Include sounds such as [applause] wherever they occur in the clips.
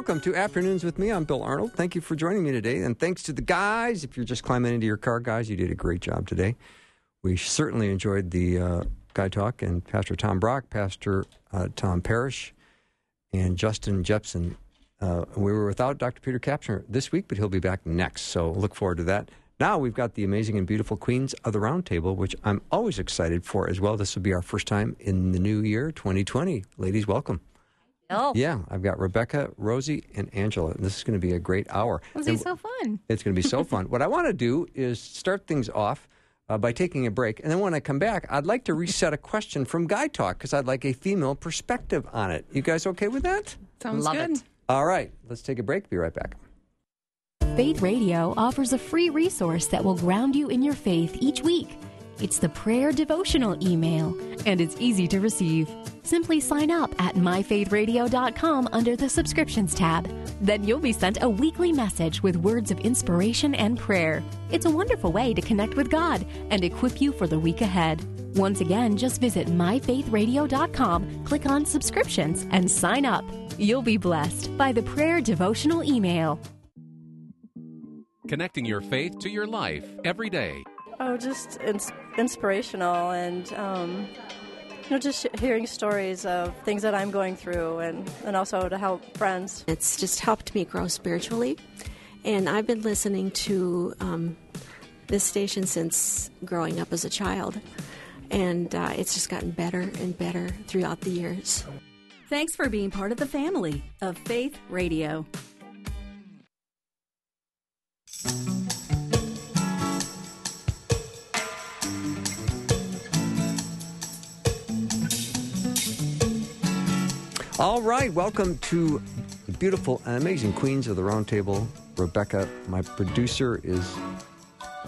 Welcome to Afternoons with me. I'm Bill Arnold. Thank you for joining me today. And thanks to the guys. If you're just climbing into your car, guys, you did a great job today. We certainly enjoyed the uh, Guy Talk and Pastor Tom Brock, Pastor uh, Tom Parrish, and Justin Jepson. Uh, we were without Dr. Peter Kapsner this week, but he'll be back next. So look forward to that. Now we've got the amazing and beautiful Queens of the Roundtable, which I'm always excited for as well. This will be our first time in the new year, 2020. Ladies, welcome. Oh, Yeah, I've got Rebekah, Rosey, and Angela. And this is going to be a great hour. It's going to be so fun. It's going to be so [laughs] fun. What I want to do is start things off uh, by taking a break. And then when I come back, I'd like to reset a question from Guy Talk because I'd like a female perspective on it. You guys okay with that? Sounds Love good. it. All right, let's take a break. Be right back. Faith Radio offers a free resource that will ground you in your faith each week. It's the prayer devotional email, and it's easy to receive. Simply sign up at myfaithradio.com under the subscriptions tab. Then you'll be sent a weekly message with words of inspiration and prayer. It's a wonderful way to connect with God and equip you for the week ahead. Once again, just visit myfaithradio.com, click on subscriptions, and sign up. You'll be blessed by the prayer devotional email. Connecting your faith to your life every day. Oh, just ins- inspirational and, um, you know, just hearing stories of things that I'm going through and, and also to help friends. It's just helped me grow spiritually. And I've been listening to um, this station since growing up as a child. And uh, it's just gotten better and better throughout the years. Thanks for being part of the family of Faith Radio. All right, welcome to the beautiful and amazing Queens of the Round Table. Rebekah, my producer, is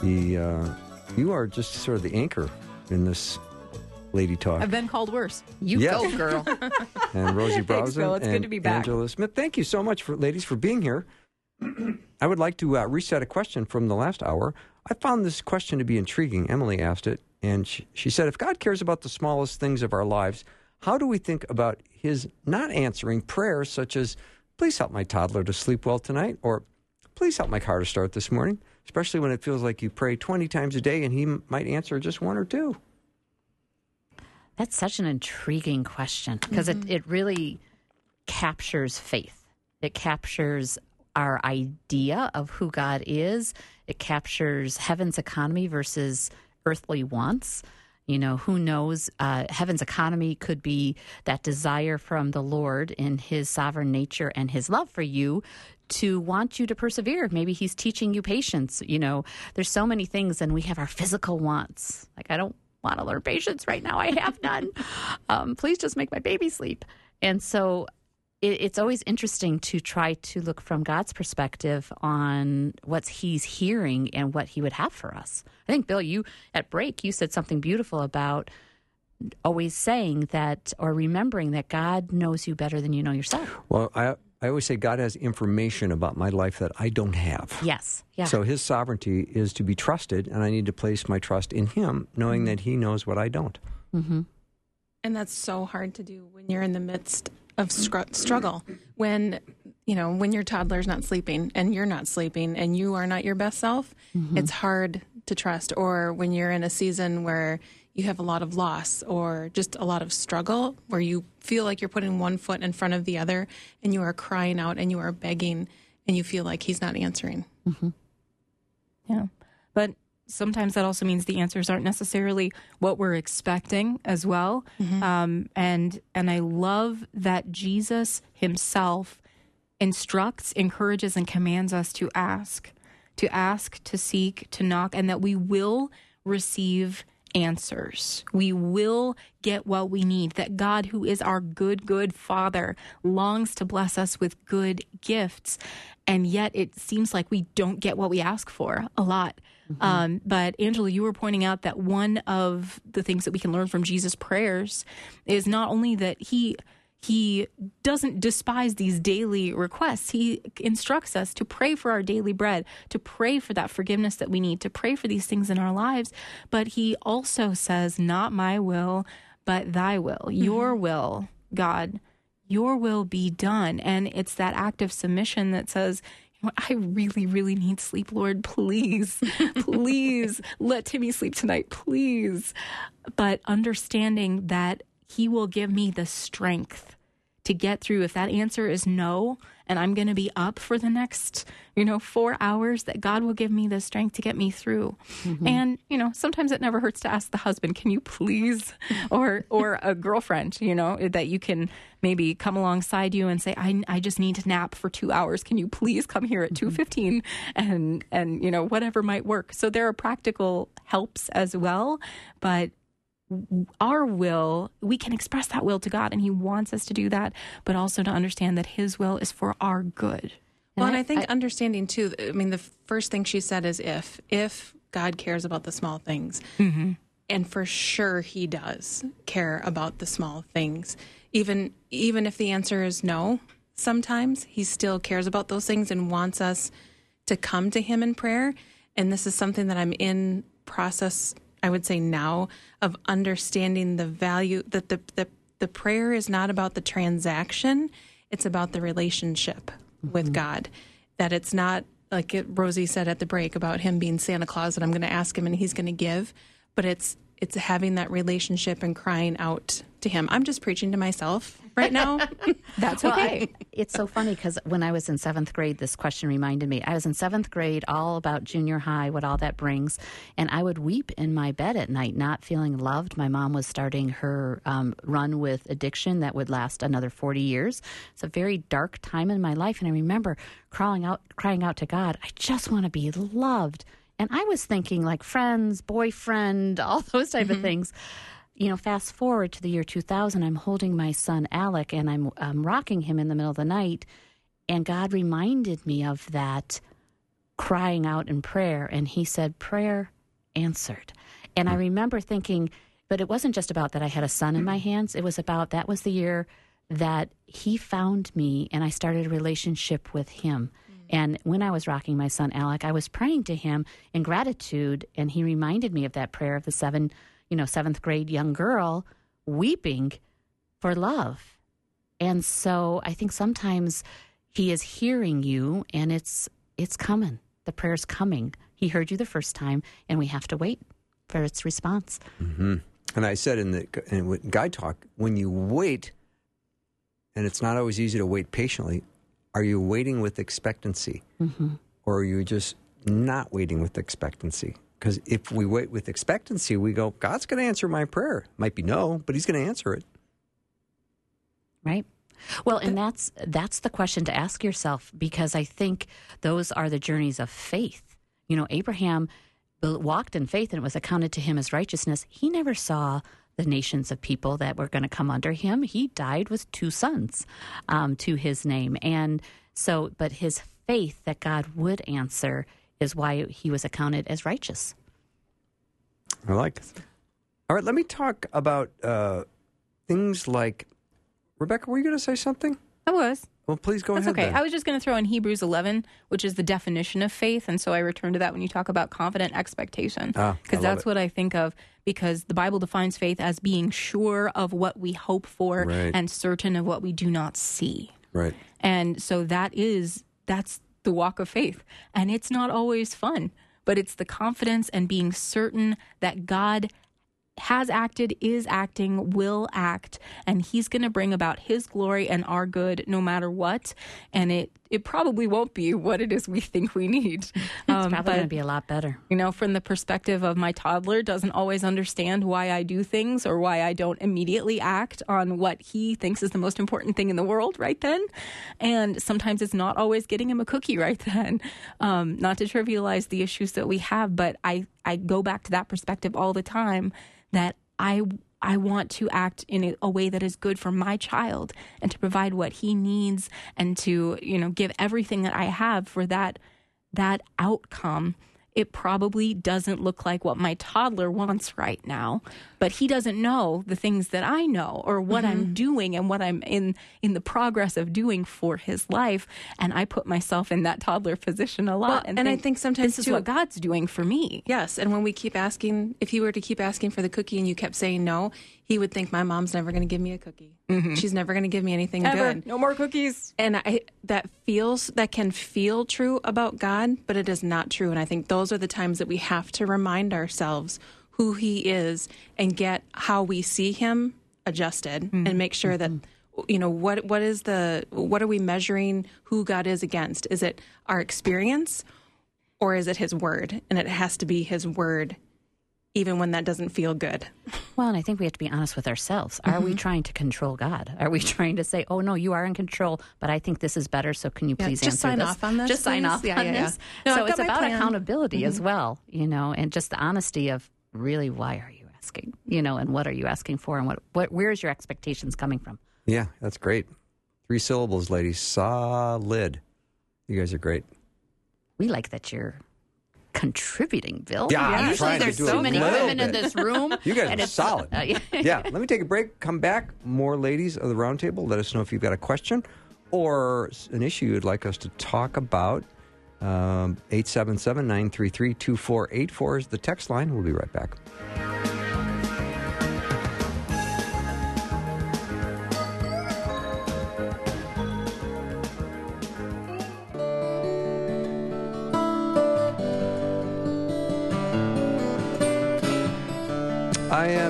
the. Uh, you are just sort of the anchor in this lady talk. I've been called worse. You Yes. go, girl. [laughs] and Rosey Bill. It's good and to be back. Angela Smith. Thank you so much for ladies for being here. [clears throat] I would like to uh, reset a question from the last hour. I found this question to be intriguing. Emily asked it, and she, she said, "If God cares about the smallest things of our lives, how do we think about His not answering prayers such as, please help my toddler to sleep well tonight,' or please help my car to start this morning?" Especially when it feels like you pray twenty times a day, and He m- might answer just one or two. That's such an intriguing question because it, mm-hmm. it really captures faith. It captures our idea of who God is. It captures heaven's economy versus earthly wants. You know, who knows? Uh, heaven's economy could be that desire from the Lord in his sovereign nature and his love for you to want you to persevere. Maybe he's teaching you patience. You know, there's so many things, and we have our physical wants. Like, I don't want to learn patience right now. I have none. [laughs] um, please just make my baby sleep. And so it, it's always interesting to try to look from God's perspective on what He's hearing and what He would have for us. I think, Bill, you at break, you said something beautiful about always saying that or remembering that God knows you better than you know yourself. Well, I I always say God has information about my life that I don't have. Yes. Yeah. So his sovereignty is to be trusted, and I need to place my trust in him, knowing that he knows what I don't. mm-hmm. And that's so hard to do when you're in the midst of struggle. When, you know, when your toddler's not sleeping and you're not sleeping and you are not your best self, mm-hmm. it's hard to trust. Or when you're in a season where you have a lot of loss or just a lot of struggle, where you feel like you're putting one foot in front of the other and you are crying out and you are begging and you feel like he's not answering. Mm-hmm. Yeah. But sometimes that also means the answers aren't necessarily what we're expecting as well. Um, and and I love that Jesus himself instructs, encourages, and commands us to ask, to ask, to seek, to knock, and that we will receive answers. We will get what we need. That God, who is our good, good Father, longs to bless us with good gifts. And yet it seems like we don't get what we ask for a lot. Mm-hmm. Um, but Angela, you were pointing out that one of the things that we can learn from Jesus' prayers is not only that he he doesn't despise these daily requests. He instructs us to pray for our daily bread, to pray for that forgiveness that we need, to pray for these things in our lives. But he also says, Not my will, but thy will, mm-hmm. your will, God, your will be done. And it's that act of submission that says, I really, really need sleep, Lord. Please, [laughs] please let Timmy sleep tonight, please. But understanding that he will give me the strength to get through. If that answer is no, and I'm going to be up for the next, you know, four hours, that God will give me the strength to get me through. Mm-hmm. And, you know, sometimes it never hurts to ask the husband, can you please, [laughs] or, or a girlfriend, you know, that you can maybe come alongside you and say, I, I just need to nap for two hours. Can you please come here at 2.15 mm-hmm. and, and, you know, whatever might work. So there are practical helps as well, but our will, we can express that will to God, and He wants us to do that, but also to understand that His will is for our good. Well, and I, I think I, understanding too, I mean, the first thing she said is if, if God cares about the small things. Mm-hmm. And for sure he does care about the small things. Even even if the answer is no, sometimes he still cares about those things and wants us to come to him in prayer. And this is something that I'm in process I would say now of understanding the value that the the, the prayer is not about the transaction, it's about the relationship mm-hmm. with God. That it's not like it, Rosey said at the break about him being Santa Claus and I'm going to ask him and he's going to give, but it's it's having that relationship and crying out to him. I'm just preaching to myself right now. [laughs] That's well, okay. I, it's so funny because when I was in seventh grade, this question reminded me. I was in seventh grade, all about junior high, what all that brings. And I would weep in my bed at night, not feeling loved. My mom was starting her um, run with addiction that would last another 40 years. It's a very dark time in my life. And I remember crawling out, crying out to God, I just want to be loved. And I was thinking like friends, boyfriend, [laughs] all those type mm-hmm. of things. You know, fast forward to the year 2000, I'm holding my son Alec and I'm, I'm rocking him in the middle of the night. And God reminded me of that crying out in prayer. And He said, Prayer answered. And I remember thinking, but it wasn't just about that I had a son in my mm-hmm. hands. It was about that was the year that He found me and I started a relationship with Him. Mm. And when I was rocking my son Alec, I was praying to him in gratitude, and he reminded me of that prayer of the seven, you know, seventh grade young girl weeping for love. And so I think sometimes he is hearing you, and it's it's coming. The prayer's coming. He heard you the first time, and we have to wait for its response. Mm-hmm. And I said in the in Guy Talk, when you wait, and it's not always easy to wait patiently, are you waiting with expectancy? Mm-hmm. Or are you just not waiting with expectancy? Because if we wait with expectancy, we go, God's going to answer my prayer. Might be no, but He's going to answer it. Right. Well, and that's that's the question to ask yourself because I think those are the journeys of faith. You know, Abraham walked in faith and it was accounted to him as righteousness. He never saw the nations of people that were going to come under him. He died with two sons um, to his name. And so, but his faith that God would answer is why he was accounted as righteous. I like it. All right, let me talk about uh, things like Rebekah, were you going to say something? I was. Well, please go That's ahead. okay. Then. I was just going to throw in Hebrews 11, which is the definition of faith. And so I return to that when you talk about confident expectation. Because ah, that's it. what I think of. Because the Bible defines faith as being sure of what we hope for right. and certain of what we do not see. Right. And so that is, that's the walk of faith. And it's not always fun, but it's the confidence and being certain that God has acted, is acting, will act, and he's going to bring about his glory and our good no matter what. And it it probably won't be what it is we think we need. [laughs] Um, it's probably going to be a lot better. You know, from the perspective of my toddler, doesn't always understand why I do things or why I don't immediately act on what he thinks is the most important thing in the world right then. And sometimes it's not always getting him a cookie right [laughs] then. Um, not to trivialize the issues that we have, but I I go back to that perspective all the time that I I want to act in a, a, way that is good for my child and to provide what he needs and to, you know, give everything that I have for that that outcome it probably doesn't look like what my toddler wants right now but he doesn't know the things that i know or what mm-hmm. i'm doing and what i'm in in the progress of doing for his life and i put myself in that toddler position a lot well, and, and think, i think sometimes this too, is what god's doing for me yes and when we keep asking if he were to keep asking for the cookie and you kept saying no he would think my mom's never going to give me a cookie. Mm-hmm. She's never going to give me anything Ever. good. No more cookies. And I, that feels that can feel true about God, but it is not true. And I think those are the times that we have to remind ourselves who He is and get how we see Him adjusted, mm-hmm. and make sure mm-hmm. that you know what what is the what are we measuring who God is against? Is it our experience, or is it His Word? And it has to be His Word even when that doesn't feel good. Well, and I think we have to be honest with ourselves. Are mm-hmm. we trying to control God? Are we [laughs] trying to say, "Oh no, you are in control, but I think this is better, so can you yeah, please just answer sign this? off on this? Just please? sign off yeah, on yeah, this." No, so it's about plan. accountability mm-hmm. as well, you know, and just the honesty of really why are you asking, you know, and what are you asking for, and what what where's your expectations coming from? Yeah, that's great. Three syllables, ladies. Solid. You guys are great. We like that you're contributing, Bill. Yeah, yeah. Usually there's so many women bit. in this room. [laughs] You guys are it's- solid. uh, [laughs] yeah. yeah, let me take a break. Come back. More ladies of the roundtable. Let us know if you've got a question or an issue you'd like us to talk about. Um, 877 933 2484 is the text line. We'll be right back.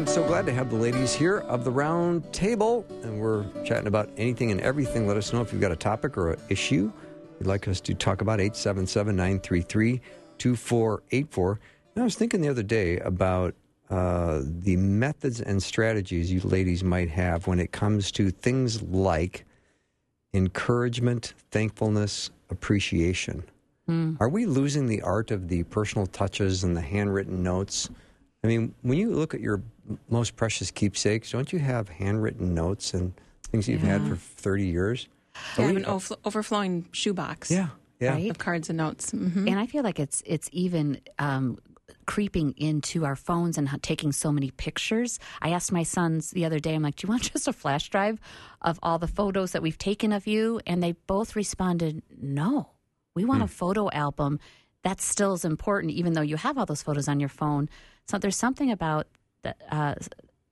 I am so glad to have the ladies here of the round table, and we're chatting about anything and everything. Let us know if you've got a topic or an issue you'd like us to talk about. 877 933 2484. I was thinking the other day about uh, the methods and strategies you ladies might have when it comes to things like encouragement, thankfulness, appreciation. Are we losing the art of the personal touches and the handwritten notes? I mean, when you look at your most precious keepsakes, don't you have handwritten notes and things you've had for 30 years? I have an overf- overflowing shoebox yeah, yeah. Right? of cards and notes. hmm And I feel like it's it's even um, creeping into our phones and taking so many pictures. I asked my sons the other day, I'm like, "Do you want [laughs] just a flash drive of all the photos that we've taken of you?" And they both responded, "No, we want a photo album." That still is important, even though you have all those photos on your phone. So there's something about the, uh,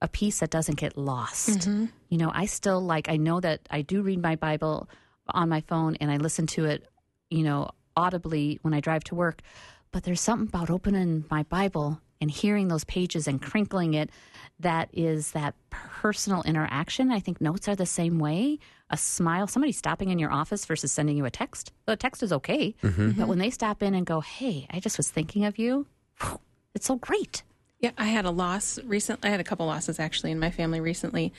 a piece that doesn't get lost. You know, I still like. I know that I do read my Bible on my phone, and I listen to it you know, audibly when I drive to work. But there's something about opening my Bible and hearing those pages and crinkling it that is that personal interaction. I think notes are the same way. A smile, somebody stopping in your office versus sending you a text. The text is okay. Mm-hmm. But when they stop in and go, hey, I just was thinking of you, it's so great. Yeah, I had a loss recently. I had a couple losses actually in my family recently.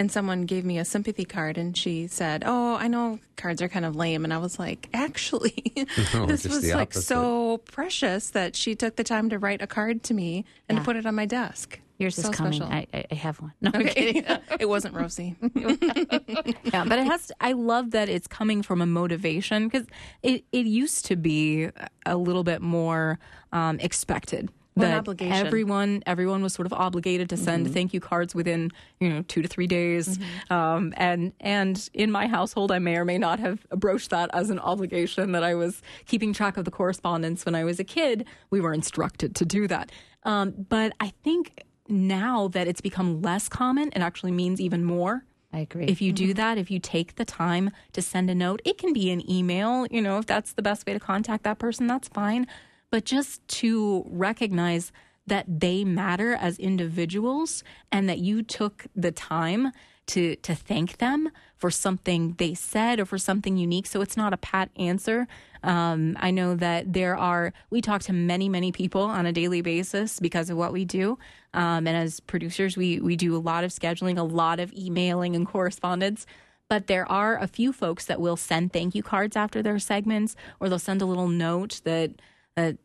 And someone gave me a sympathy card and she said, Oh, I know cards are kind of lame. And I was like, Actually, [laughs] No, this was like so precious that she took the time to write a card to me and Yeah. put it on my desk. Yours So is coming. special. I, I, I have one. No, I'm kidding. [laughs] it wasn't Rosey. [laughs] yeah, but it has. To, I love that it's coming from a motivation because it it used to be a little bit more um, expected. That obligation. Everyone, everyone was sort of obligated to send thank you cards within you know two to three days, um, and and in my household, I may or may not have broached that as an obligation that I was keeping track of the correspondence when I was a kid. We were instructed to do that, um, but I think now that it's become less common, it actually means even more. I agree. If you do that, if you take the time to send a note, it can be an email, you know, if that's the best way to contact that person, that's fine. But just to recognize that they matter as individuals and that you took the time to to thank them for something they said or for something unique. So it's not a pat answer. Um, I know that there are we talk to many many people on a daily basis because of what we do, um, and as producers we we do a lot of scheduling, a lot of emailing and correspondence. But there are a few folks that will send thank you cards after their segments, or they'll send a little note that that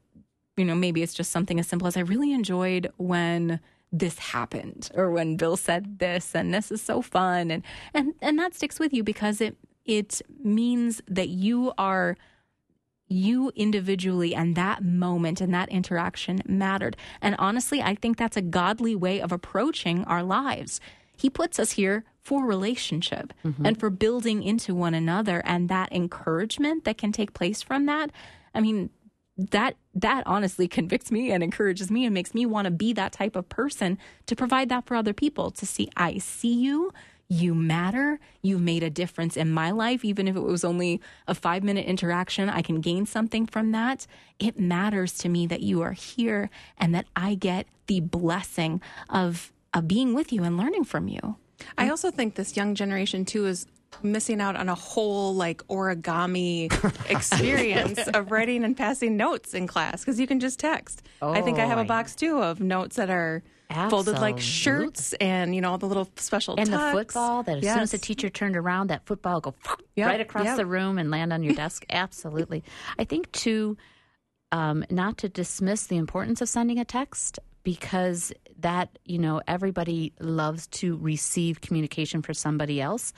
you know, maybe it's just something as simple as I really enjoyed when this happened or when Bill said this and this is so fun and and and that sticks with you because it it means that you are you individually and that moment and that interaction mattered. And honestly, I think that's a godly way of approaching our lives. He puts us here for relationship mm-hmm. and for building into one another and that encouragement that can take place from that. I mean, that that honestly convicts me and encourages me and makes me want to be that type of person to provide that for other people to see I see you you matter you've made a difference in my life. Even if it was only a 5 minute interaction I can gain something from that. It matters to me that you are here and that I get the blessing of of being with you and learning from you. I also think this young generation too is missing out on a whole like origami [laughs] experience of writing and passing notes in class because you can just text. I think I have Oh, a box too of notes that are folded like shirts and you know all the little special And the football that as soon as the teacher turned around, that football would go [laughs] Yep, right across yep. the room and land on your desk. Absolutely. [laughs] I think too, um, not to dismiss the importance of sending a text because that you know everybody loves to receive communication for somebody else.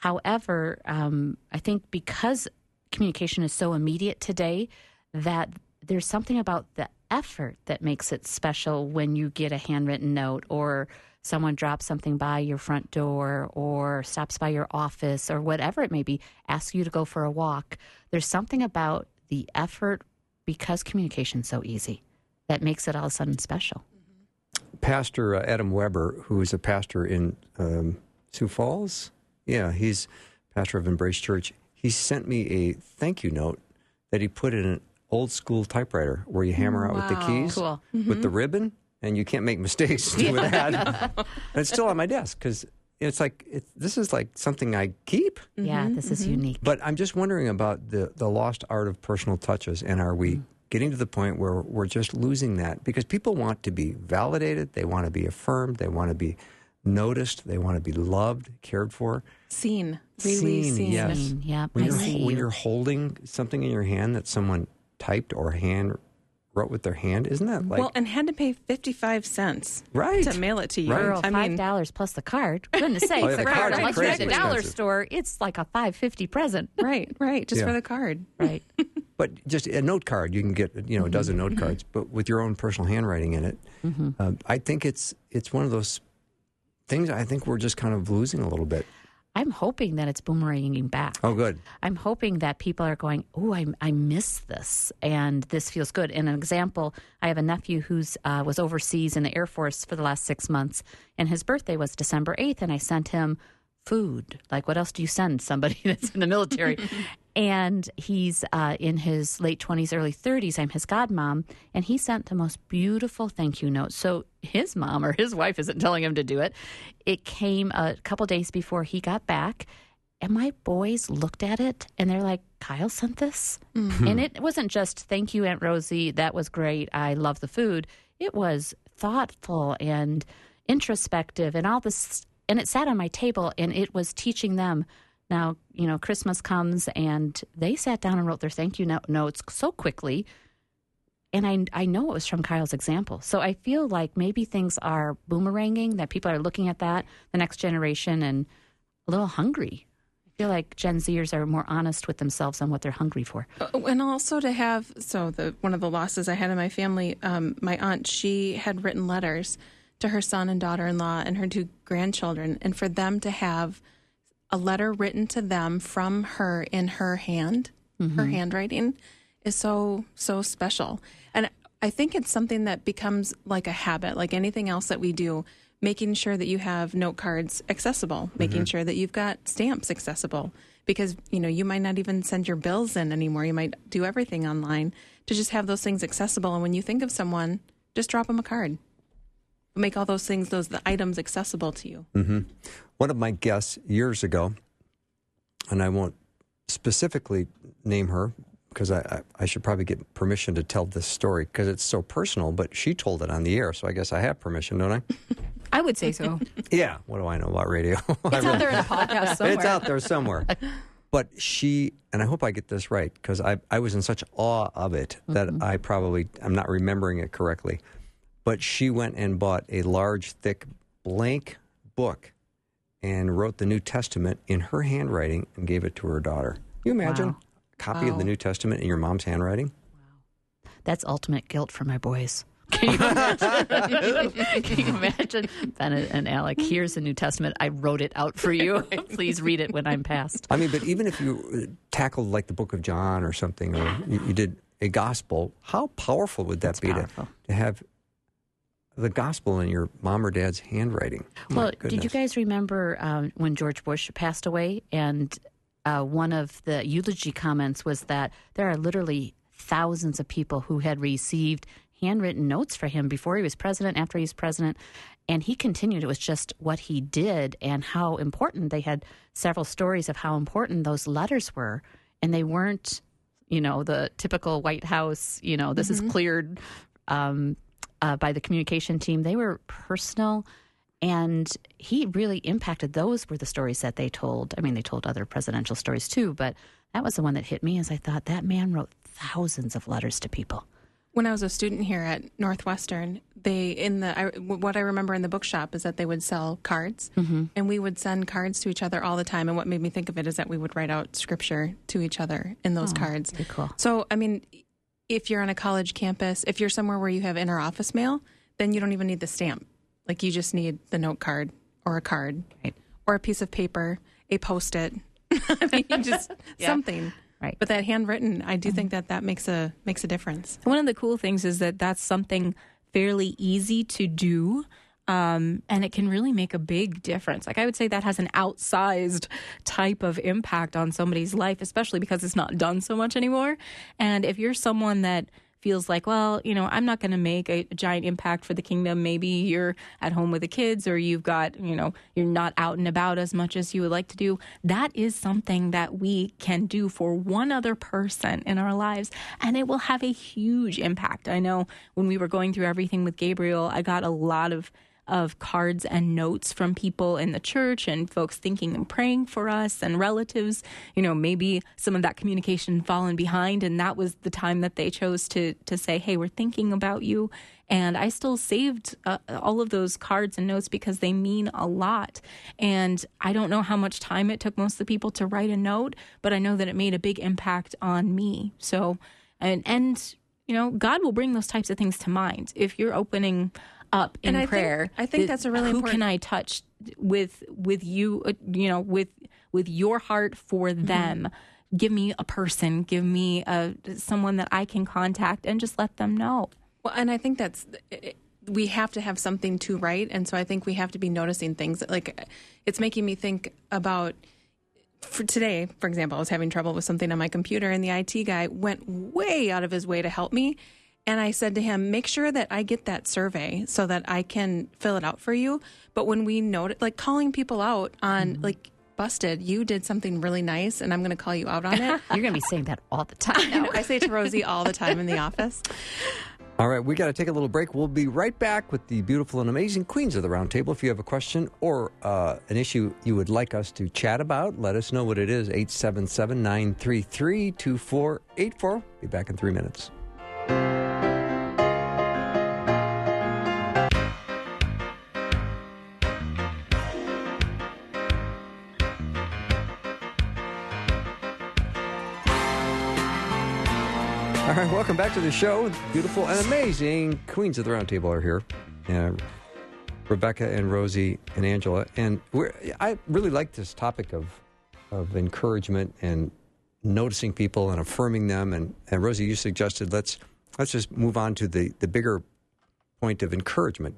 However, um, I think because communication is so immediate today, that there's something about the effort that makes it special when you get a handwritten note or someone drops something by your front door or stops by your office or whatever it may be, asks you to go for a walk. There's something about the effort because communication's so easy that makes it all of a sudden special. Pastor uh, Adam Weber, who is a pastor in um, Sioux Falls. Yeah, he's pastor of Embrace Church. He sent me a thank you note that he put in an old school typewriter where you hammer out with the keys Cool. with the mm-hmm. ribbon, and you can't make mistakes [laughs] with that. and it's still on my desk because it's like it, this is like something I keep. Mm-hmm, yeah, this is mm-hmm. unique. But I'm just wondering about the, the lost art of personal touches. And are we mm. getting to the point where we're just losing that? Because people want to be validated, they want to be affirmed, they want to be noticed, they want to be loved, cared for. Seen, really Seen, seen. yes. Seen, yep, When, I you're, see when you. you're holding something in your hand that someone typed or hand wrote with their hand, isn't that like well, and had to pay fifty five cents Right. to mail it to you. Right. Girl, I mean, dollars plus the card. Goodness sakes, [laughs] Oh, yeah, the the card. cards Unless you're at the dollar expensive. store, it's like a five fifty present. [laughs] right, right, just Yeah. for the card. Right. [laughs] But just a note card, you can get you know a dozen mm-hmm. note mm-hmm. cards, but with your own personal handwriting in it. Mm-hmm. Um, I think it's it's one of those things. I think we're just kind of losing a little bit. I'm hoping that it's boomeranging back. Oh, good. I'm hoping that people are going, oh, I, I miss this, and this feels good. And an example, I have a nephew who's uh, was overseas in the Air Force for the last six months, and his birthday was December 8th, and I sent him food. Like, what else do you send somebody [laughs] that's in the military? [laughs] and he's uh, in his late 20s, early 30s. I'm his godmom, and he sent the most beautiful thank you note. So his mom or his wife isn't telling him to do it. It came a couple days before he got back. And my boys looked at it and they're like, Kyle sent this? And it wasn't just, thank you, Aunt Rosey. That was great. I love the food. It was thoughtful and introspective and all this. And it sat on my table and it was teaching them. Now, you know, Christmas comes and they sat down and wrote their thank you no- notes so quickly. And I, I know it was from Kyle's example. So I feel like maybe things are boomeranging, that people are looking at that, the next generation, and a little hungry. I feel like Gen Zers are more honest with themselves on what they're hungry for. Uh, and also to have so the one of the losses I had in my family, um, my aunt she had written letters to her son and daughter-in-law and her two grandchildren, and for them to have a letter written to them from her in her hand, mm-hmm. her handwriting, is so so special. And I think it's something that becomes like a habit, like anything else that we do. Making sure that you have note cards accessible, making mm-hmm. sure that you've got stamps accessible, because you know you might not even send your bills in anymore. You might do everything online to just have those things accessible. And when you think of someone, just drop them a card. Make all those things, those the items accessible to you. Mm-hmm. One of my guests years ago, and I won't specifically name her because I, I, I should probably get permission to tell this story because it's so personal, but she told it on the air, so I guess I have permission, don't I? [laughs] I would say so. [laughs] yeah. What do I know about radio? It's out there in a podcast somewhere. [laughs] It's out there somewhere. but she and I hope I get this right because I I was in such awe of it that mm-hmm. I probably I'm not remembering it correctly. But she went and bought a large, thick, blank book and wrote the New Testament in her handwriting and gave it to her daughter. Can you imagine Wow. a copy of the New Testament in your mom's handwriting? Wow. That's ultimate guilt for my boys. [laughs] Can you imagine? Can you imagine? Ben and Alec, here's the New Testament. I wrote it out for you. [laughs] Please read it when I'm passed. I mean, but even if you uh, tackled like the Book of John or something, or you, you did a gospel, how powerful would that That's be to, to have the gospel in your mom or dad's handwriting? My Well, did you guys remember um, when George Bush passed away? And uh, one of the eulogy comments was that there are literally thousands of people who had received handwritten notes for him before he was president, after he was president. And he continued. It was just what he did and how important. They had several stories of how important those letters were. And they weren't, you know, the typical White House, you know, this is cleared um, uh, by the communication team. They were personal and he really impacted those were the stories that they told i mean they told other presidential stories too but that was the one that hit me as i thought that man wrote thousands of letters to people When I was a student here at Northwestern, they in the I, what I remember in the bookshop is that they would sell cards, and we would send cards to each other all the time. And what made me think of it is that we would write out scripture to each other in those cards. cool So, I mean, if you're on a college campus, if you're somewhere where you have inter office mail, then you don't even need the stamp. Like you just need the note card or a card Right. or a piece of paper, a post it. [laughs] I mean, [laughs] just something. Right. But that handwritten, I do think mm-hmm. that that makes a makes a difference. One of the cool things is that that's something fairly easy to do. Um, and it can really make a big difference. Like I would say that has an outsized type of impact on somebody's life, especially because it's not done so much anymore. And if you're someone that feels like, well, you know, I'm not going to make a, giant impact for the kingdom. Maybe you're at home with the kids or you've got, you know, you're not out and about as much as you would like to do. That is something that we can do for one other person in our lives and it will have a huge impact. I know when we were going through everything with Gabriel, I got a lot of of cards and notes from people in the church and folks thinking and praying for us and relatives. You know, maybe some of that communication fallen behind, and that was the time that they chose to to say, "Hey, we're thinking about you." And I still saved uh, all of those cards and notes because they mean a lot. And I don't know how much time it took most of the people to write a note, but I know that it made a big impact on me. So, and and you know, God will bring those types of things to mind if you're opening up in And I think- prayer. I think that's a really who important- can I touch with with you? uh, You know, with with your heart for Mm-hmm. them. Give me a person. Give me a someone that I can contact and just let them know. Well, and I think that's it- we have to have something to write, and so I think we have to be noticing things. Like it's making me think about for today, for example, I was having trouble with something on my computer, and the IT guy went way out of his way to help me. And I said to him, "Make sure that I get that survey so that I can fill it out for you." But when we note, like calling people out on like busted, you did something really nice, and I'm going to call you out on it. [laughs] you're going to be saying that all the time I. I say to Rosey all the time in the office. All right, we got to take a little break. We'll be right back with the beautiful and amazing queens of the round table. If you have a question or uh, an issue you would like us to chat about, let us know what it is. 877 933 2484. Be back in three minutes. Right, welcome back to the show. Beautiful and amazing queens of the round table are here. Uh, Rebekah and Rosey and Angela. And we're, I really like this topic of, of encouragement and noticing people and affirming them. And, and Rosey, you suggested let's, let's just move on to the, the bigger point of encouragement.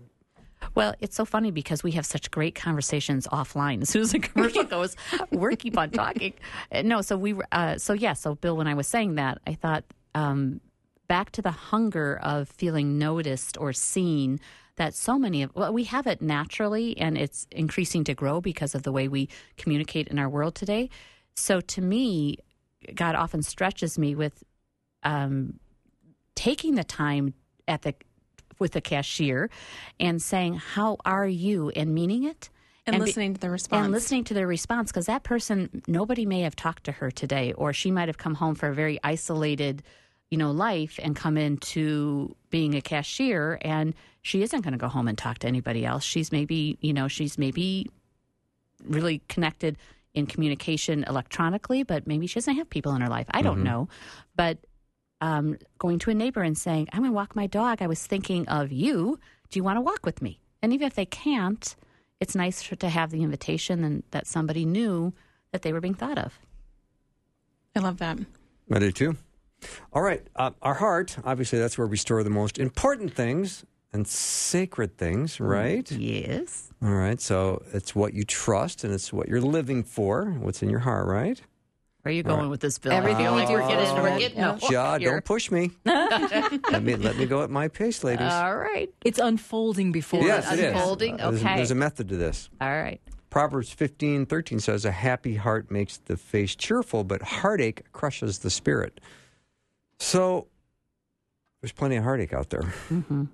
Well, it's so funny because we have such great conversations offline. As soon as the commercial [laughs] goes, we keep on talking. Uh, No, so we uh, so yeah, so Bill, when I was saying that, I thought um, back to the hunger of feeling noticed or seen that so many of, well, we have it naturally and it's increasing to grow because of the way we communicate in our world today. So to me, God often stretches me with um, taking the time at the with the cashier and saying, How are you? and meaning it. And, be- listening to the response. and listening to their response because that person nobody may have talked to her today or she might have come home for a very isolated you know life and come into being a cashier and she isn't going to go home and talk to anybody else. She's maybe you know she's maybe really connected in communication electronically but maybe she doesn't have people in her life. I don't know. But um, going to a neighbor and saying i'm going to walk my dog. I was thinking of you. Do you want to walk with me? And even if they can't it's nice to have the invitation and that somebody knew that they were being thought of. I love that. I do too. All right. Uh, our heart, obviously, that's where we store the most important things and sacred things, right? Yes. All right. So it's what you trust and it's what you're living for, what's in your heart, right? Where are you going with this, Bill? Everything I feel like with we're your getting, we're heart. getting Yeah. a Ja, here. don't push me. [laughs] let me let me go at my pace, ladies. All right. It's unfolding before yes, us. it is. unfolding? Uh, there's, a, Okay. there's a method to this. All right. Proverbs fifteen thirteen says, A happy heart makes the face cheerful, but heartache crushes the spirit. So there's plenty of heartache out there. Mm-hmm.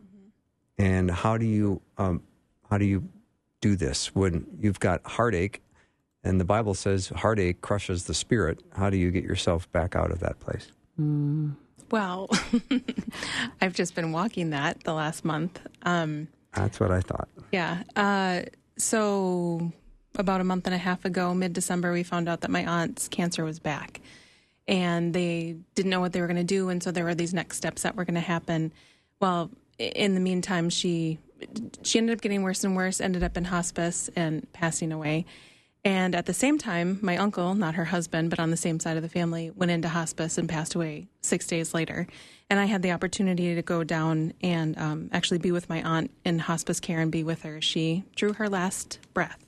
And how do you um, how do you do this when you've got heartache and the Bible says heartache crushes the spirit? How do you get yourself back out of that place? Well, [laughs] I've just been walking that the last month. Um, That's what I thought. yeah. Uh, so about a month and a half ago, mid December, we found out that my aunt's cancer was back. And they didn't know what they were going to do. And so there were these next steps that were going to happen. Well, in the meantime, she she ended up getting worse and worse, ended up in hospice and passing away. And at the same time, my uncle, not her husband, but on the same side of the family, went into hospice and passed away six days later. And I had the opportunity to go down and um, actually be with my aunt in hospice care and be with her. She drew her last breath.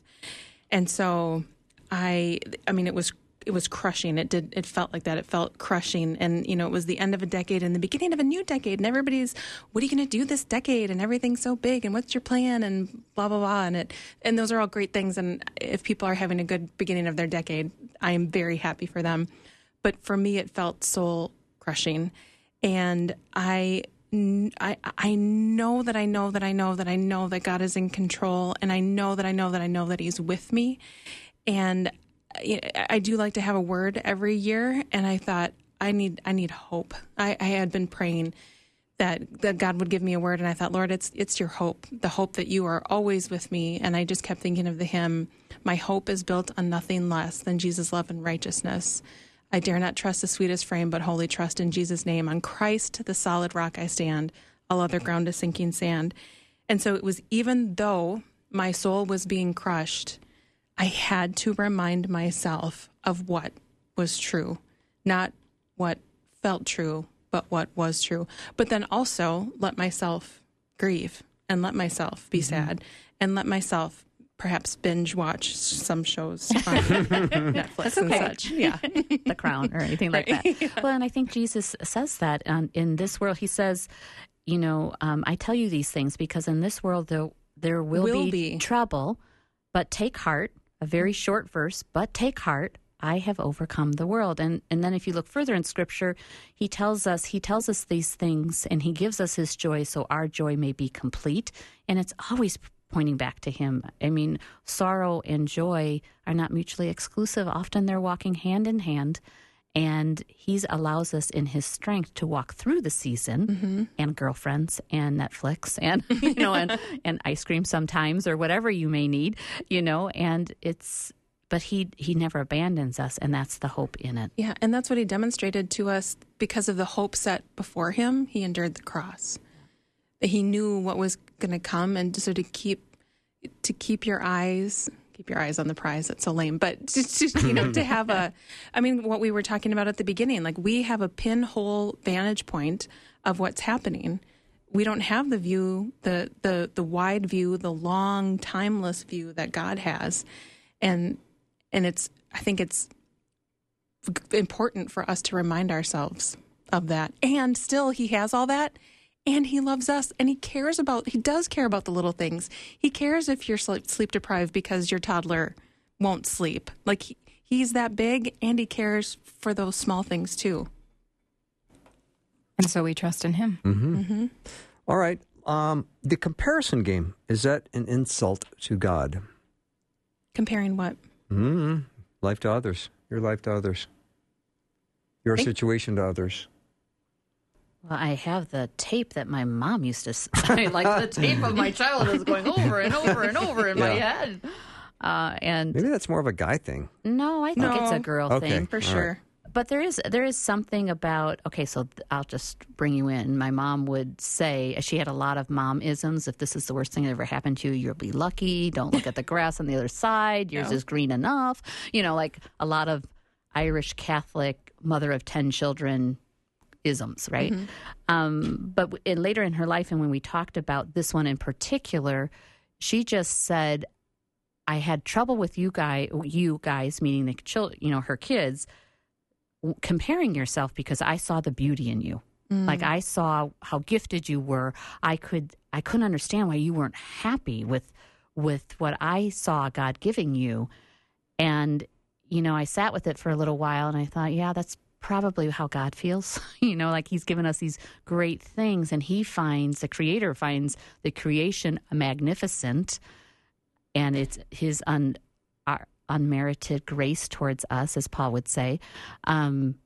And so I, I mean, it was it was crushing. It did. It felt like that. It felt crushing. And you know, it was the end of a decade and the beginning of a new decade. And everybody's, what are you going to do this decade? And everything's so big. And what's your plan? And blah blah blah. And it and those are all great things. And if people are having a good beginning of their decade, I am very happy for them. But for me, it felt soul crushing. And I I, I know that I know that I know that I know that God is in control, and I know that I know that I know that He's with me. And I do like to have a word every year, and I thought I need I need hope. I, I had been praying that that God would give me a word, and I thought, Lord, it's it's your hope, the hope that you are always with me. And I just kept thinking of the hymn, "My hope is built on nothing less than Jesus' love and righteousness." I dare not trust the sweetest frame, but wholly trust in Jesus' name. On Christ, the solid rock I stand. All other ground is sinking sand. And so it was even though my soul was being crushed, I had to remind myself of what was true, not what felt true, but what was true. But then also let myself grieve and let myself be sad and let myself perhaps binge watch some shows on [laughs] Netflix and such. Yeah. [laughs] the crown or anything like that. [laughs] Well, and I think Jesus says that um, in this world. He says, you know, um, I tell you these things because in this world there, there will, Will be, be. trouble, but take heart. A very short verse, but take heart. I have overcome the world. And and then if you look further in scripture, he tells us he tells us these things and he gives us his joy so our joy may be complete. And it's always pointing back to him. I mean, sorrow and joy are not mutually exclusive. Often they're walking hand in hand. And he allows us in his strength to walk through the season mm-hmm. and girlfriends and Netflix and [laughs] you know and, [laughs] and ice cream sometimes or whatever you may need, you know, and it's but he he never abandons us and that's the hope in it. Yeah, and that's what he demonstrated to us because of the hope set before him. He endured the cross. He knew what was going to come, and so to keep to keep your eyes keep your eyes on the prize. That's so lame, but to, you know to have a, I mean, what we were talking about at the beginning, like we have a pinhole vantage point of what's happening. We don't have the view, the the the wide view, the long, timeless view that God has, and and it's I think it's important for us to remind ourselves of that. And still, he has all that, and he loves us, and he cares about. He does care about the little things. He cares if you're sleep, sleep deprived because your toddler won't sleep. Like he, he's that big, and he cares for those small things too. And so we trust in him. Mm-hmm. All right. Um, the comparison game is that an insult to God? Comparing what? mm Life to others. Your life to others. Your Thank- situation to others. Well, I have the tape that my mom used to. s- [laughs] I like the tape of my childhood is going over and over and over in my head. Uh, and Maybe that's more of a guy thing. no, I think it's a girl Okay. thing. For All sure. right. But there is there is something about okay, so I'll just bring you in. My mom would say she had a lot of mom isms. If this is the worst thing that ever happened to you, you'll be lucky. Don't look at the grass on the other side. Yours No. is green enough. You know, like a lot of Irish Catholic mother of ten children isms, right? Um, but w- later in her life, and when we talked about this one in particular, she just said, "I had trouble with you guy, you guys, meaning the children, you know, her kids." w- comparing yourself because I saw the beauty in you. Like I saw how gifted you were. I could I couldn't understand why you weren't happy with with what I saw God giving you. And you know, I sat with it for a little while and I thought, yeah, that's probably how God feels. [laughs] you know, like he's given us these great things and he finds the creator finds the creation magnificent and it's his un, our unmerited grace towards us, as Paul would say. Um,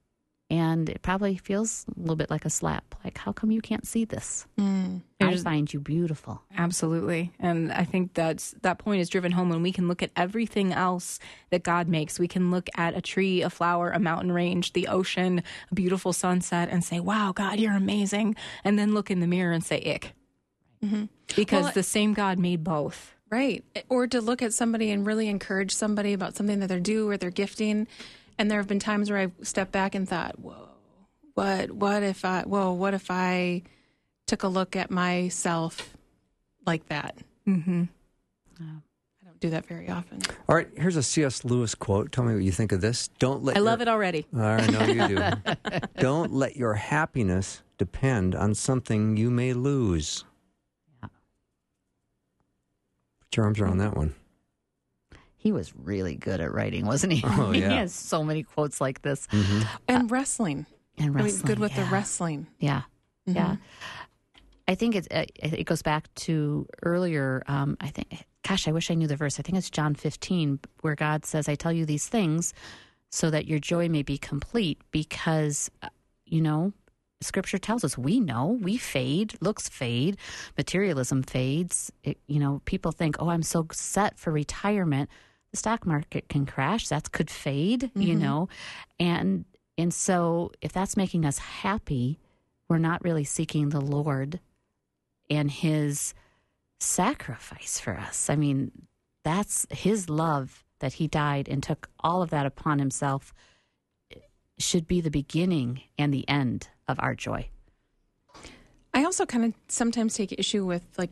and it probably feels a little bit like a slap. Like, how come you can't see this? Mm. I There's- find you beautiful. Absolutely. And I think that's that point is driven home when we can look at everything else that God makes. We can look at a tree, a flower, a mountain range, the ocean, a beautiful sunset and say, "Wow, God, you're amazing." And then look in the mirror and say, "Ick." Mm-hmm. Because Well, the same God made both. Right. Or to look at somebody and really encourage somebody about something that they're due or they're gifting. And there have been times where I've stepped back and thought, whoa, what, what if I, whoa, what if I took a look at myself like that? Mm-hmm. I don't do that very often. All right, here's a C.S. Lewis quote. Tell me what you think of this. Don't let I love it already. I know you do. [laughs] Don't let your happiness depend on something you may lose. Put your arms around that one. He was really good at writing, wasn't he? [laughs] Oh, yeah. he has so many quotes like this. And wrestling. And I mean, good with yeah. the wrestling. Yeah, yeah. I think it's uh, it goes back to earlier. Um, I think, gosh, I wish I knew the verse. I think it's John 15, where God says, "I tell you these things so that your joy may be complete." Because uh, you know, Scripture tells us we know we fade, looks fade, materialism fades. It, you know, people think, "Oh, I'm so set for retirement." The stock market can crash. That could fade. You mm-hmm. know, and and so if that's making us happy we're not really seeking the Lord and His sacrifice for us. I mean, that's His love that He died and took all of that upon Himself, should be the beginning and the end of our joy. I also kind of sometimes take issue with like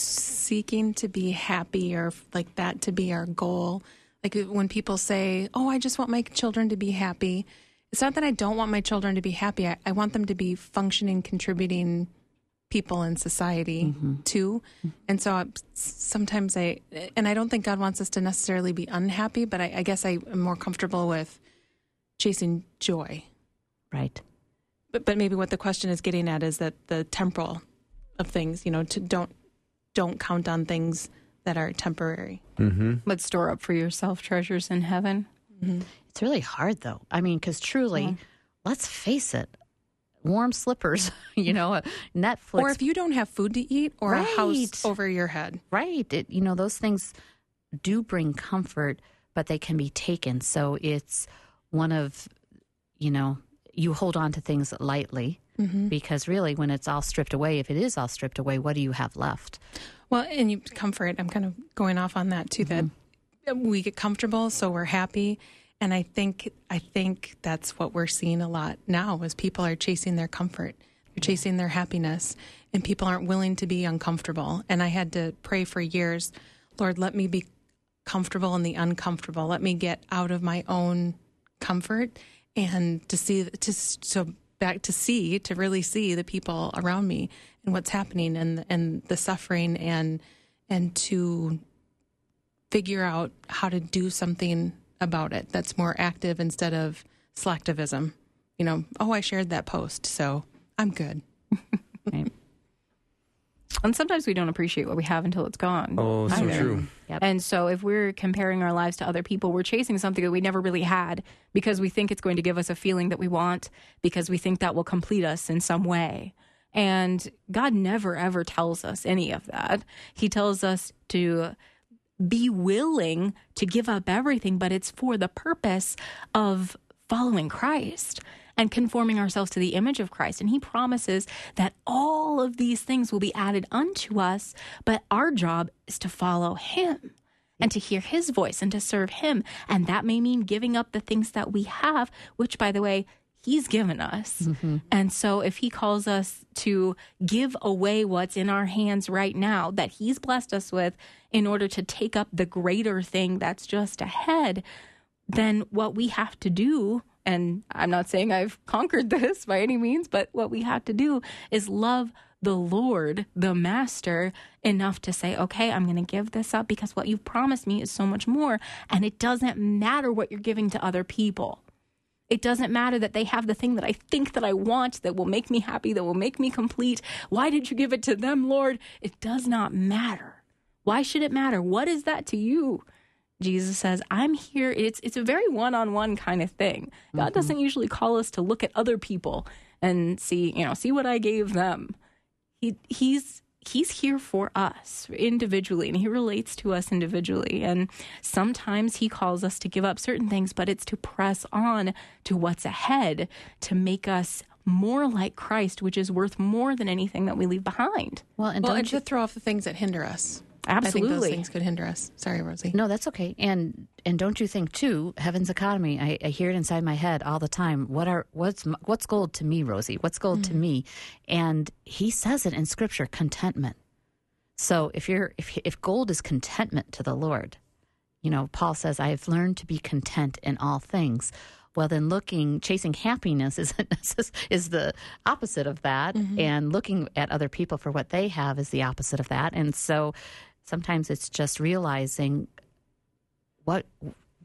seeking to be happy or like that to be our goal. Like when people say, "Oh, I just want my children to be happy." It's not that I don't want my children to be happy. I, I want them to be functioning, contributing people in society mm-hmm. too. And so I, sometimes I, and I don't think God wants us to necessarily be unhappy, but I, I guess I am more comfortable with chasing joy. Right. But but maybe what the question is getting at is that the temporal of things, you know, to don't don't count on things that are temporary. Mm-hmm. But store up for yourself treasures in heaven. It's really hard, though. I mean, because truly, let's face it, warm slippers, [laughs] you know, Netflix. Or if you don't have food to eat or a house over your head. Right. It, you know, those things do bring comfort, but they can be taken. So it's one of, you know, you hold on to things lightly Mm-hmm. because really, when it's all stripped away, if it is all stripped away, what do you have left? Well, and you comfort. I'm kind of going off on that too. That mm-hmm. we get comfortable, so we're happy. And I think I think that's what we're seeing a lot now is people are chasing their comfort. They're chasing their happiness and people aren't willing to be uncomfortable. And I had to pray for years, Lord, let me be comfortable in the uncomfortable. Let me get out of my own comfort and to see to so back to see to really see the people around me and what's happening and and the suffering and and to figure out how to do something about it that's more active instead of slacktivism. You know, oh, I shared that post, so I'm good. [laughs] Right? And sometimes we don't appreciate what we have until it's gone. Oh, so either. true. Yep. And so if we're comparing our lives to other people, we're chasing something that we never really had because we think it's going to give us a feeling that we want, because we think that will complete us in some way. And God never ever tells us any of that. He tells us to be willing to give up everything, but it's for the purpose of following Christ and conforming ourselves to the image of Christ. And he promises that all of these things will be added unto us, but our job is to follow him and to hear his voice and to serve him. And that may mean giving up the things that we have, which, by the way, he's given us. Mm-hmm. And so if he calls us to give away what's in our hands right now that he's blessed us with in order to take up the greater thing that's just ahead, then what we have to do and I'm not saying I've conquered [laughs] this by any means, but what we have to do is love the Lord, the Master, enough to say, okay, I'm going to give this up because what you've promised me is so much more. And it doesn't matter what you're giving to other people. It doesn't matter that they have the thing that I think that I want that will make me happy, that will make me complete. Why did you give it to them, Lord? It does not matter. Why should it matter? What is that to you? Jesus says, I'm here. It's it's a very one-on-one kind of thing. God mm-hmm. doesn't usually call us to look at other people and see, you know, see what I gave them. He he's he's here for us individually and he relates to us individually and sometimes he calls us to give up certain things but it's to press on to what's ahead to make us more like Christ which is worth more than anything that we leave behind. Well, and well, don't and you to throw off the things that hinder us. I think those Absolutely. things could hinder us. Sorry, Rosey. No, that's okay. And and don't you think too? Heaven's economy. I, I hear it inside my head all the time. What are what's what's gold to me, Rosey? What's gold to mm-hmm. me? And he says it in Scripture: contentment. So if you're if if gold is contentment to the Lord, you know, Paul says, "I have learned to be content in all things." Well, then looking, chasing happiness is [laughs] is the opposite of that, mm-hmm. and looking at other people for what they have is the opposite of that. And so, sometimes it's just realizing what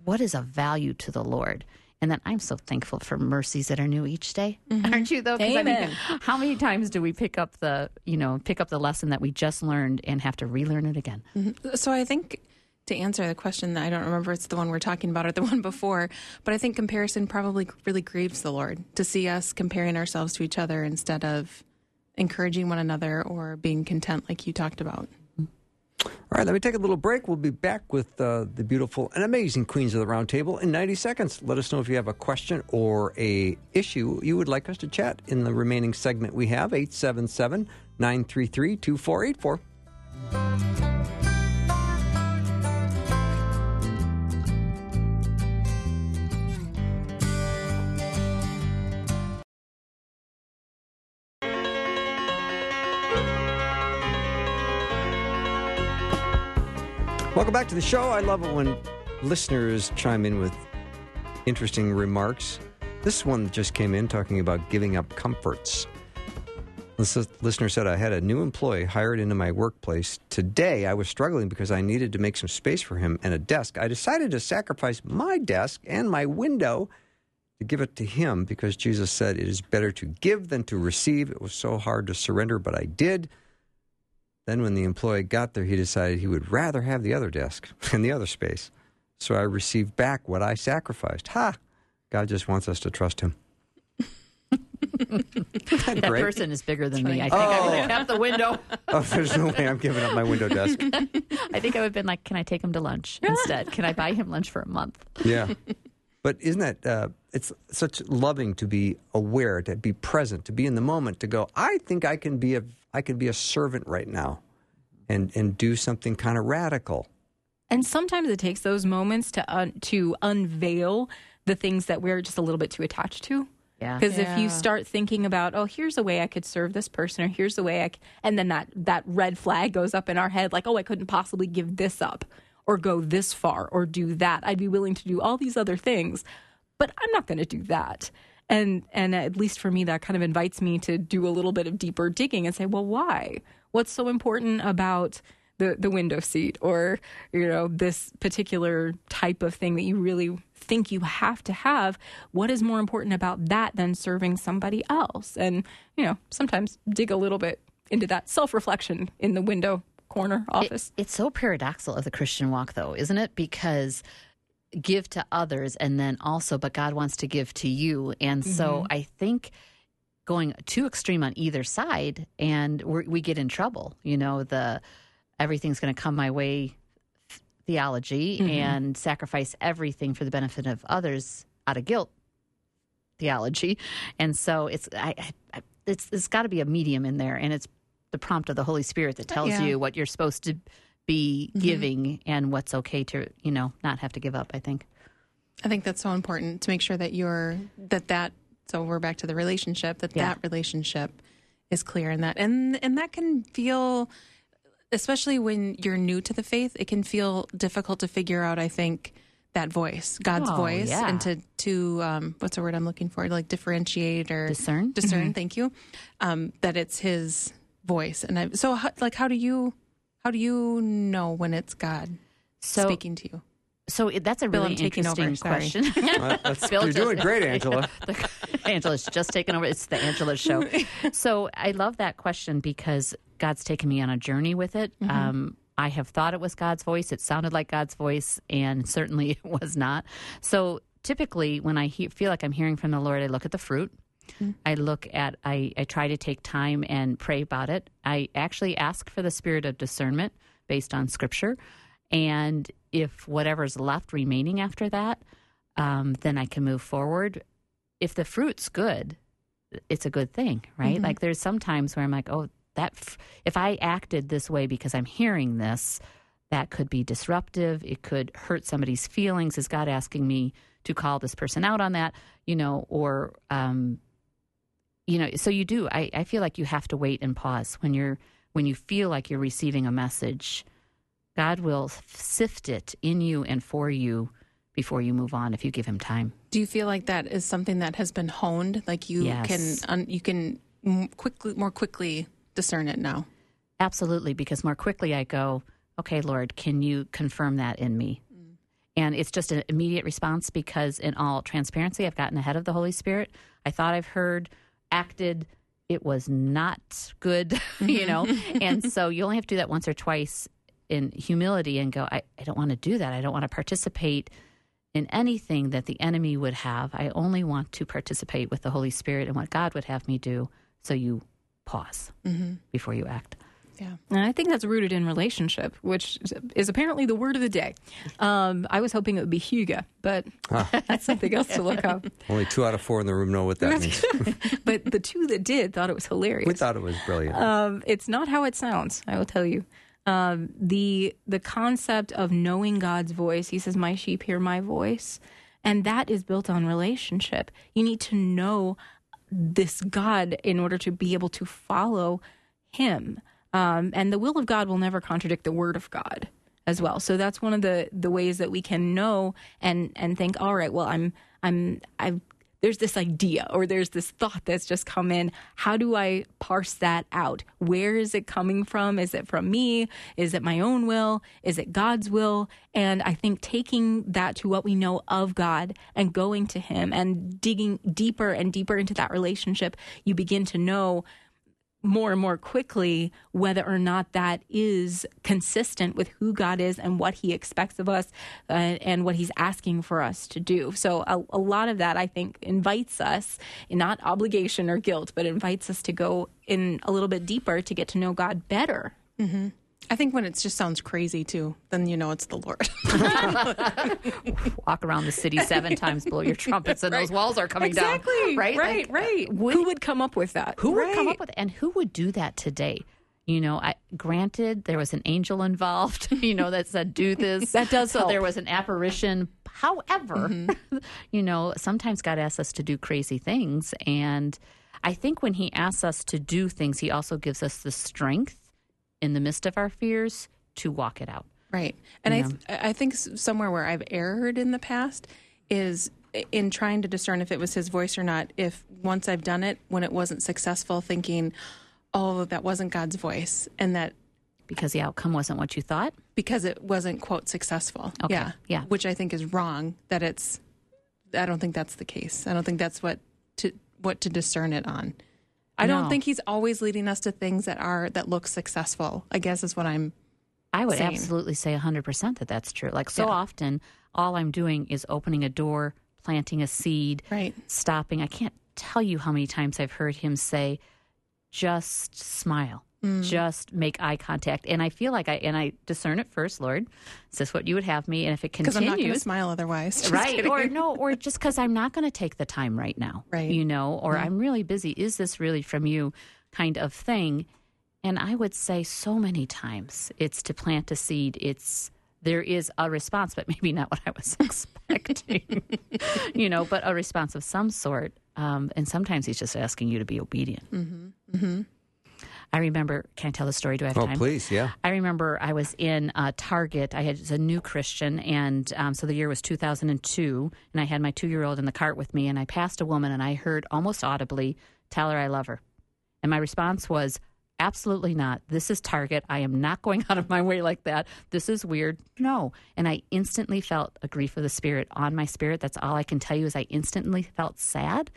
what is of value to the Lord. And then I'm so thankful for mercies that are new each day. Mm-hmm. Aren't you though? 'Cause I mean, Amen. how many times do we pick up the, you know, pick up the lesson that we just learned and have to relearn it again? Mm-hmm. So I think to answer the question, I don't remember it's the one we're talking about or the [laughs] one before, but I think comparison probably really grieves the Lord to see us comparing ourselves to each other instead of encouraging one another or being content, like you talked about. All right, let me take a little break. We'll be back with uh, the beautiful and amazing Queens of the Round Table in 90 seconds. Let us know if you have a question or a issue you would like us to chat in the remaining segment we have, 877 933 2484. Welcome back to the show. I love it when listeners chime in with interesting remarks. This one just came in talking about giving up comforts. This listener said, I had a new employee hired into my workplace. Today, I was struggling because I needed to make some space for him and a desk. I decided to sacrifice my desk and my window to give it to him because Jesus said it is better to give than to receive. It was so hard to surrender, but I did. Then, when the employee got there, he decided he would rather have the other desk [laughs] and the other space. So I received back what I sacrificed. Ha! God just wants us to trust him. [laughs] That Great. person is bigger than me. I think I would oh. have kept the window. [laughs] Oh, there's no way I'm giving up my window desk. I think I would have been like, can I take him to lunch instead? Can I buy him lunch for a month? Yeah. But isn't that, uh, it's such loving to be aware, to be present, to be in the moment, to go, I think I can be a, I can be a servant right now and, and do something kind of radical. And sometimes it takes those moments to un- to unveil the things that we're just a little bit too attached to. Yeah. Because if you start thinking about, oh, here's a way I could serve this person, or here's a way I, c-, and then that that red flag goes up in our head, like, oh, I couldn't possibly give this up, or go this far, or do that. I'd be willing to do all these other things, but I'm not going to do that. And and at least for me, that kind of invites me to do a little bit of deeper digging and say, well, why? What's so important about the the window seat, or you know, this particular type of thing that you really think you have to have? What is more important about that than serving somebody else? And you know, sometimes dig a little bit into that self reflection in the window corner office. It, it's so paradoxical of the Christian walk, though, isn't it? Because give to others and then also, but God wants to give to you. And so Mhm. I think going too extreme on either side and we get in trouble. You know, the everything's going to come my way theology Mhm. and sacrifice everything for the benefit of others out of guilt theology. And so it's I, I it's it's got to be a medium in there, and it's the prompt of the Holy Spirit that tells Yeah. you what you're supposed to be Mhm. giving and what's okay to you know not have to give up. I think. I think that's so important to make sure that you're that that so we're back to the relationship that Yeah. that relationship is clear and that and and that can feel especially when you're new to the faith it can feel difficult to figure out I think that voice God's Oh, voice yeah. and to to um what's the word I'm looking for like differentiate or Discern? discern Mhm. thank you um that it's his voice and I so how, like how do you how do you know when it's God So- speaking to you So it, that's a Bill, really I'm over, interesting question. [laughs] That's- Bill you're just- doing great, Angela. [laughs] Angela's just taken over. It's the Angela show. [laughs] So I love that question because God's taken me on a journey with it. Mhm. Um, I have thought it was God's voice. It sounded like God's voice, and certainly it was not. So typically, when I he- feel like I'm hearing from the Lord, I look at the fruit. Mhm. I look at, I, I try to take time and pray about it. I actually ask for the spirit of discernment based on scripture. And if whatever's left remaining after that, um, then I can move forward. If the fruit's good, it's a good thing, right? Mhm. Like there's some times where I'm like, oh, that f- if I acted this way because I'm hearing this, that could be disruptive. It could hurt somebody's feelings. Is God asking me to call this person out on that? You know, or um, you know, so you do. I, I feel like you have to wait and pause when you're when you feel like you're receiving a message. God will sift it in you and for you before you move on if you give him time. Do you feel like that is something that has been honed? Like you Yes. can un, you can quickly more quickly discern it now. Absolutely, because more quickly I go, okay, Lord, can you confirm that in me? Mm. And it's just an immediate response because, in all transparency, I've gotten ahead of the Holy Spirit. I thought I've heard, acted, it was not good, [laughs] you know? [laughs] and so you only have to do that once or twice in humility and go, I, I don't want to do that. I don't want to participate in anything that the enemy would have. I only want to participate with the Holy Spirit and what God would have me do. So you pause Mm-hmm. before you act. Yeah. And I think that's rooted in relationship, which is apparently the word of the day. Um, I was hoping it would be Huga, but [laughs] that's something else to look up. [laughs] Only two out of four in the room know what that means. [laughs] but the two that did thought it was hilarious. we thought it was brilliant. Um, it's not how it sounds. I will tell you. Um, the the concept of knowing God's voice. He says, "My sheep hear my voice," and that is built on relationship. You need to know this God in order to be able to follow Him. Um, and the will of God will never contradict the Word of God as well. So that's one of the the ways that we can know and and think, all right, well, I'm I'm I've there's this idea or there's this thought that's just come in. How do I parse that out? Where is it coming from? Is it from me? Is it my own will? Is it God's will? And I think taking that to what we know of God and going to Him and digging deeper and deeper into that relationship, you begin to know more and more quickly whether or not that is consistent with who God is and what He expects of us uh, and what He's asking for us to do. So, a, a lot of that I think invites us, not obligation or guilt, but invites us to go in a little bit deeper to get to know God better. Mm-hmm. I think when it just sounds crazy too, then you know it's the Lord. [laughs] Walk around the city seven [laughs] times, blow your trumpets, and those walls are coming down. exactly. down. Right, [laughs] right, Like, right. would- who would come up with that? Who would come up with and who would do that today? You know, I granted there was an angel involved, you know, that said do this. That does so help. there was an apparition. However, mm-hmm. you know, sometimes God asks us to do crazy things and I think when he asks us to do things, he also gives us the strength in the midst of our fears to walk it out. Right. And I, th- I think somewhere where I've erred in the past is in trying to discern if it was his voice or not. If once I've done it, when it wasn't successful, thinking, oh, that wasn't God's voice. And that because the outcome wasn't what you thought? Because it wasn't, quote, successful. Okay. Yeah. Yeah. Which I think is wrong, that it's, I don't think that's the case. I don't think that's what to, what to discern it on. I don't think he's always leading us to things that are that look successful. I guess is what I'm. I would Same. absolutely say 100% that that's true. Like so Yeah. often, all I'm doing is opening a door, planting a seed, Right. stopping. I can't tell you how many times I've heard him say, just smile. Mm. Just make eye contact, and I feel like I and I discern it first, Lord. Is this what you would have me? And if it Because I'm not going to continues, smile otherwise. [laughs] Just right kidding. or no or just because i'm not going to take the time right now Right. you know or Mhm. i'm really busy is this really from you kind of thing and i would say so many times it's to plant a seed it's there is a response but [laughs] maybe not what i was expecting [laughs] you know but a response of some sort um, and sometimes he's just asking you to be obedient Mm-hmm. Mm-hmm. I remember can i tell the story do i have Oh, time please, yeah. I remember I was in uh, Target. I had was a new Christian, and um, so the year was 2002, and I had my two year old in the cart with me, and I passed a woman, and I heard almost audibly, "Tell her I love her," and my response was, "Absolutely not. This is Target. I am not going [laughs] out of my way like that. This is weird. No." And I instantly felt a grief of the spirit on my spirit. That's all I can tell you is I instantly felt sad.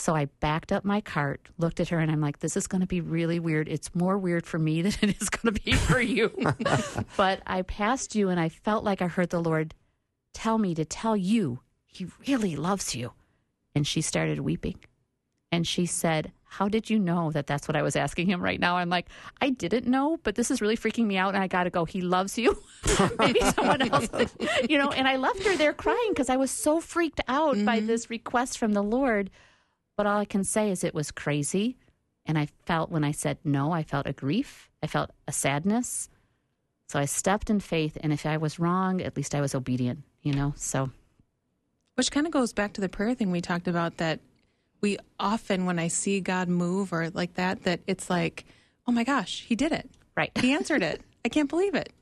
So I backed up my cart, looked at her, and I'm like, this is going to be really weird. It's more weird for me [laughs] than it is going to be for you. [laughs] but I passed you, and I felt like I heard the Lord tell me to tell you he really loves you. And she started weeping. And she said, How did you know that that's what I was asking him right now? I'm like, I didn't know, but this is really freaking me out. And I got to go, He loves you. [laughs] Maybe someone else, you know. And I left her there crying because I was so freaked out by mm-hmm. this request from the Lord. But all I can say is it was crazy. And I felt when I said no, I felt a grief, I felt a sadness. So I stepped in faith. And if I was wrong, at least I was obedient, you know? So. Which kind of goes back to the prayer thing we talked about that we often, when I see God move or like that, that it's like, oh my gosh, he did it. Right. He answered it. I can't believe it.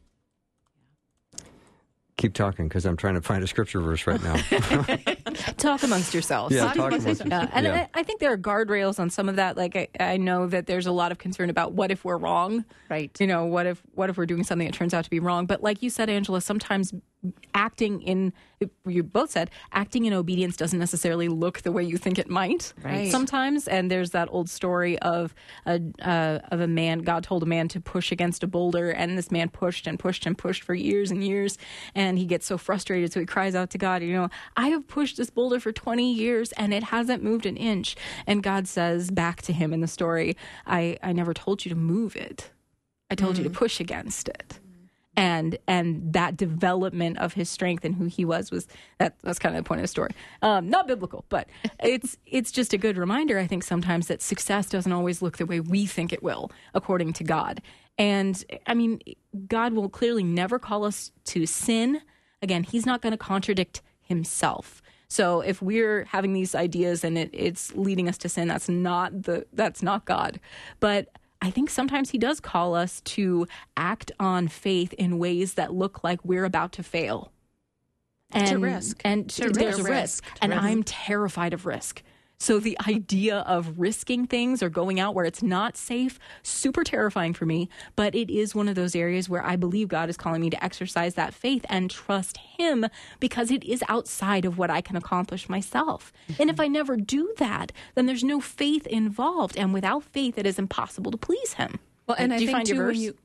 Keep talking because I'm trying to find a scripture verse right now. [laughs] [laughs] talk amongst yourselves. Yeah, talk amongst yourselves. Yeah, and Yeah. I, I think there are guardrails on some of that. Like I, I know that there's a lot of concern about what if we're wrong, right? You know, what if what if we're doing something that turns out to be wrong? But like you said, Angela, sometimes acting in you both said acting in obedience doesn't necessarily look the way you think it might. Right. Sometimes, and there's that old story of a uh, of a man. God told a man to push against a boulder, and this man pushed and pushed and pushed for years and years, and he gets so frustrated, so he cries out to God, you know, I have pushed this boulder for 20 years and it hasn't moved an inch. And God says back to him in the story, I, I never told you to move it. I told you to push against it. And and that development of his strength and who he was was that that's kind of the point of the story. Um, not biblical, but [laughs] it's it's just a good reminder. I think sometimes that success doesn't always look the way we think it will, according to God. And I mean, God will clearly never call us to sin. Again, He's not going to contradict Himself. So if we're having these ideas and it, it's leading us to sin, that's not the that's not God. But I think sometimes he does call us to act on faith in ways that look like we're about to fail. And, To risk. And To there's risk. risk. And risk. I'm terrified of risk. So the idea of risking things or going out where it's not safe, super terrifying for me. But it is one of those areas where I believe God is calling me to exercise that faith and trust Him because it is outside of what I can accomplish myself. And if mm-hmm. I never do that, then there's no faith involved. And without faith, it is impossible to please Him. Well, and do I you think find too, your when you,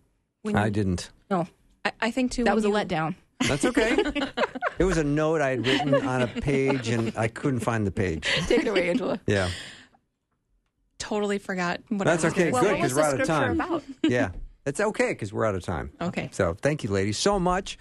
when I didn't. No, I, I think too that when was a letdown. That's okay. [laughs] it was a note I had written on a page and I couldn't find the page. Take it away, Angela. Yeah. Totally forgot what That's I was okay. gonna Good say. because we're out of time. about? yeah. It's okay because we're out of time. Okay. So thank you, ladies, so much.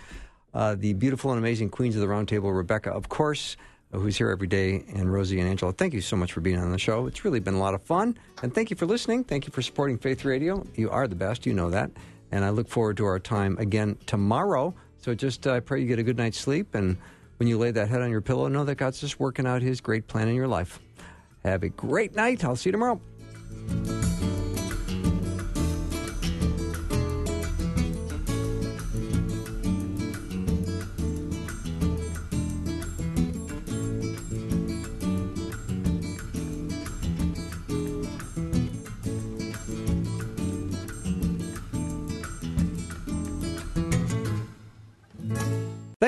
Uh, the beautiful and amazing queens of the round table, Rebekah, of course, who's here every day, and Rosey and Angela. Thank you so much for being on the show. It's really been a lot of fun. And thank you for listening. Thank you for supporting Faith Radio. You are the best. You know that. And I look forward to our time again tomorrow. So just uh, I pray you get a good night's sleep. And when you lay that head on your pillow, know that God's just working out his great plan in your life. Have a great night. I'll see you tomorrow.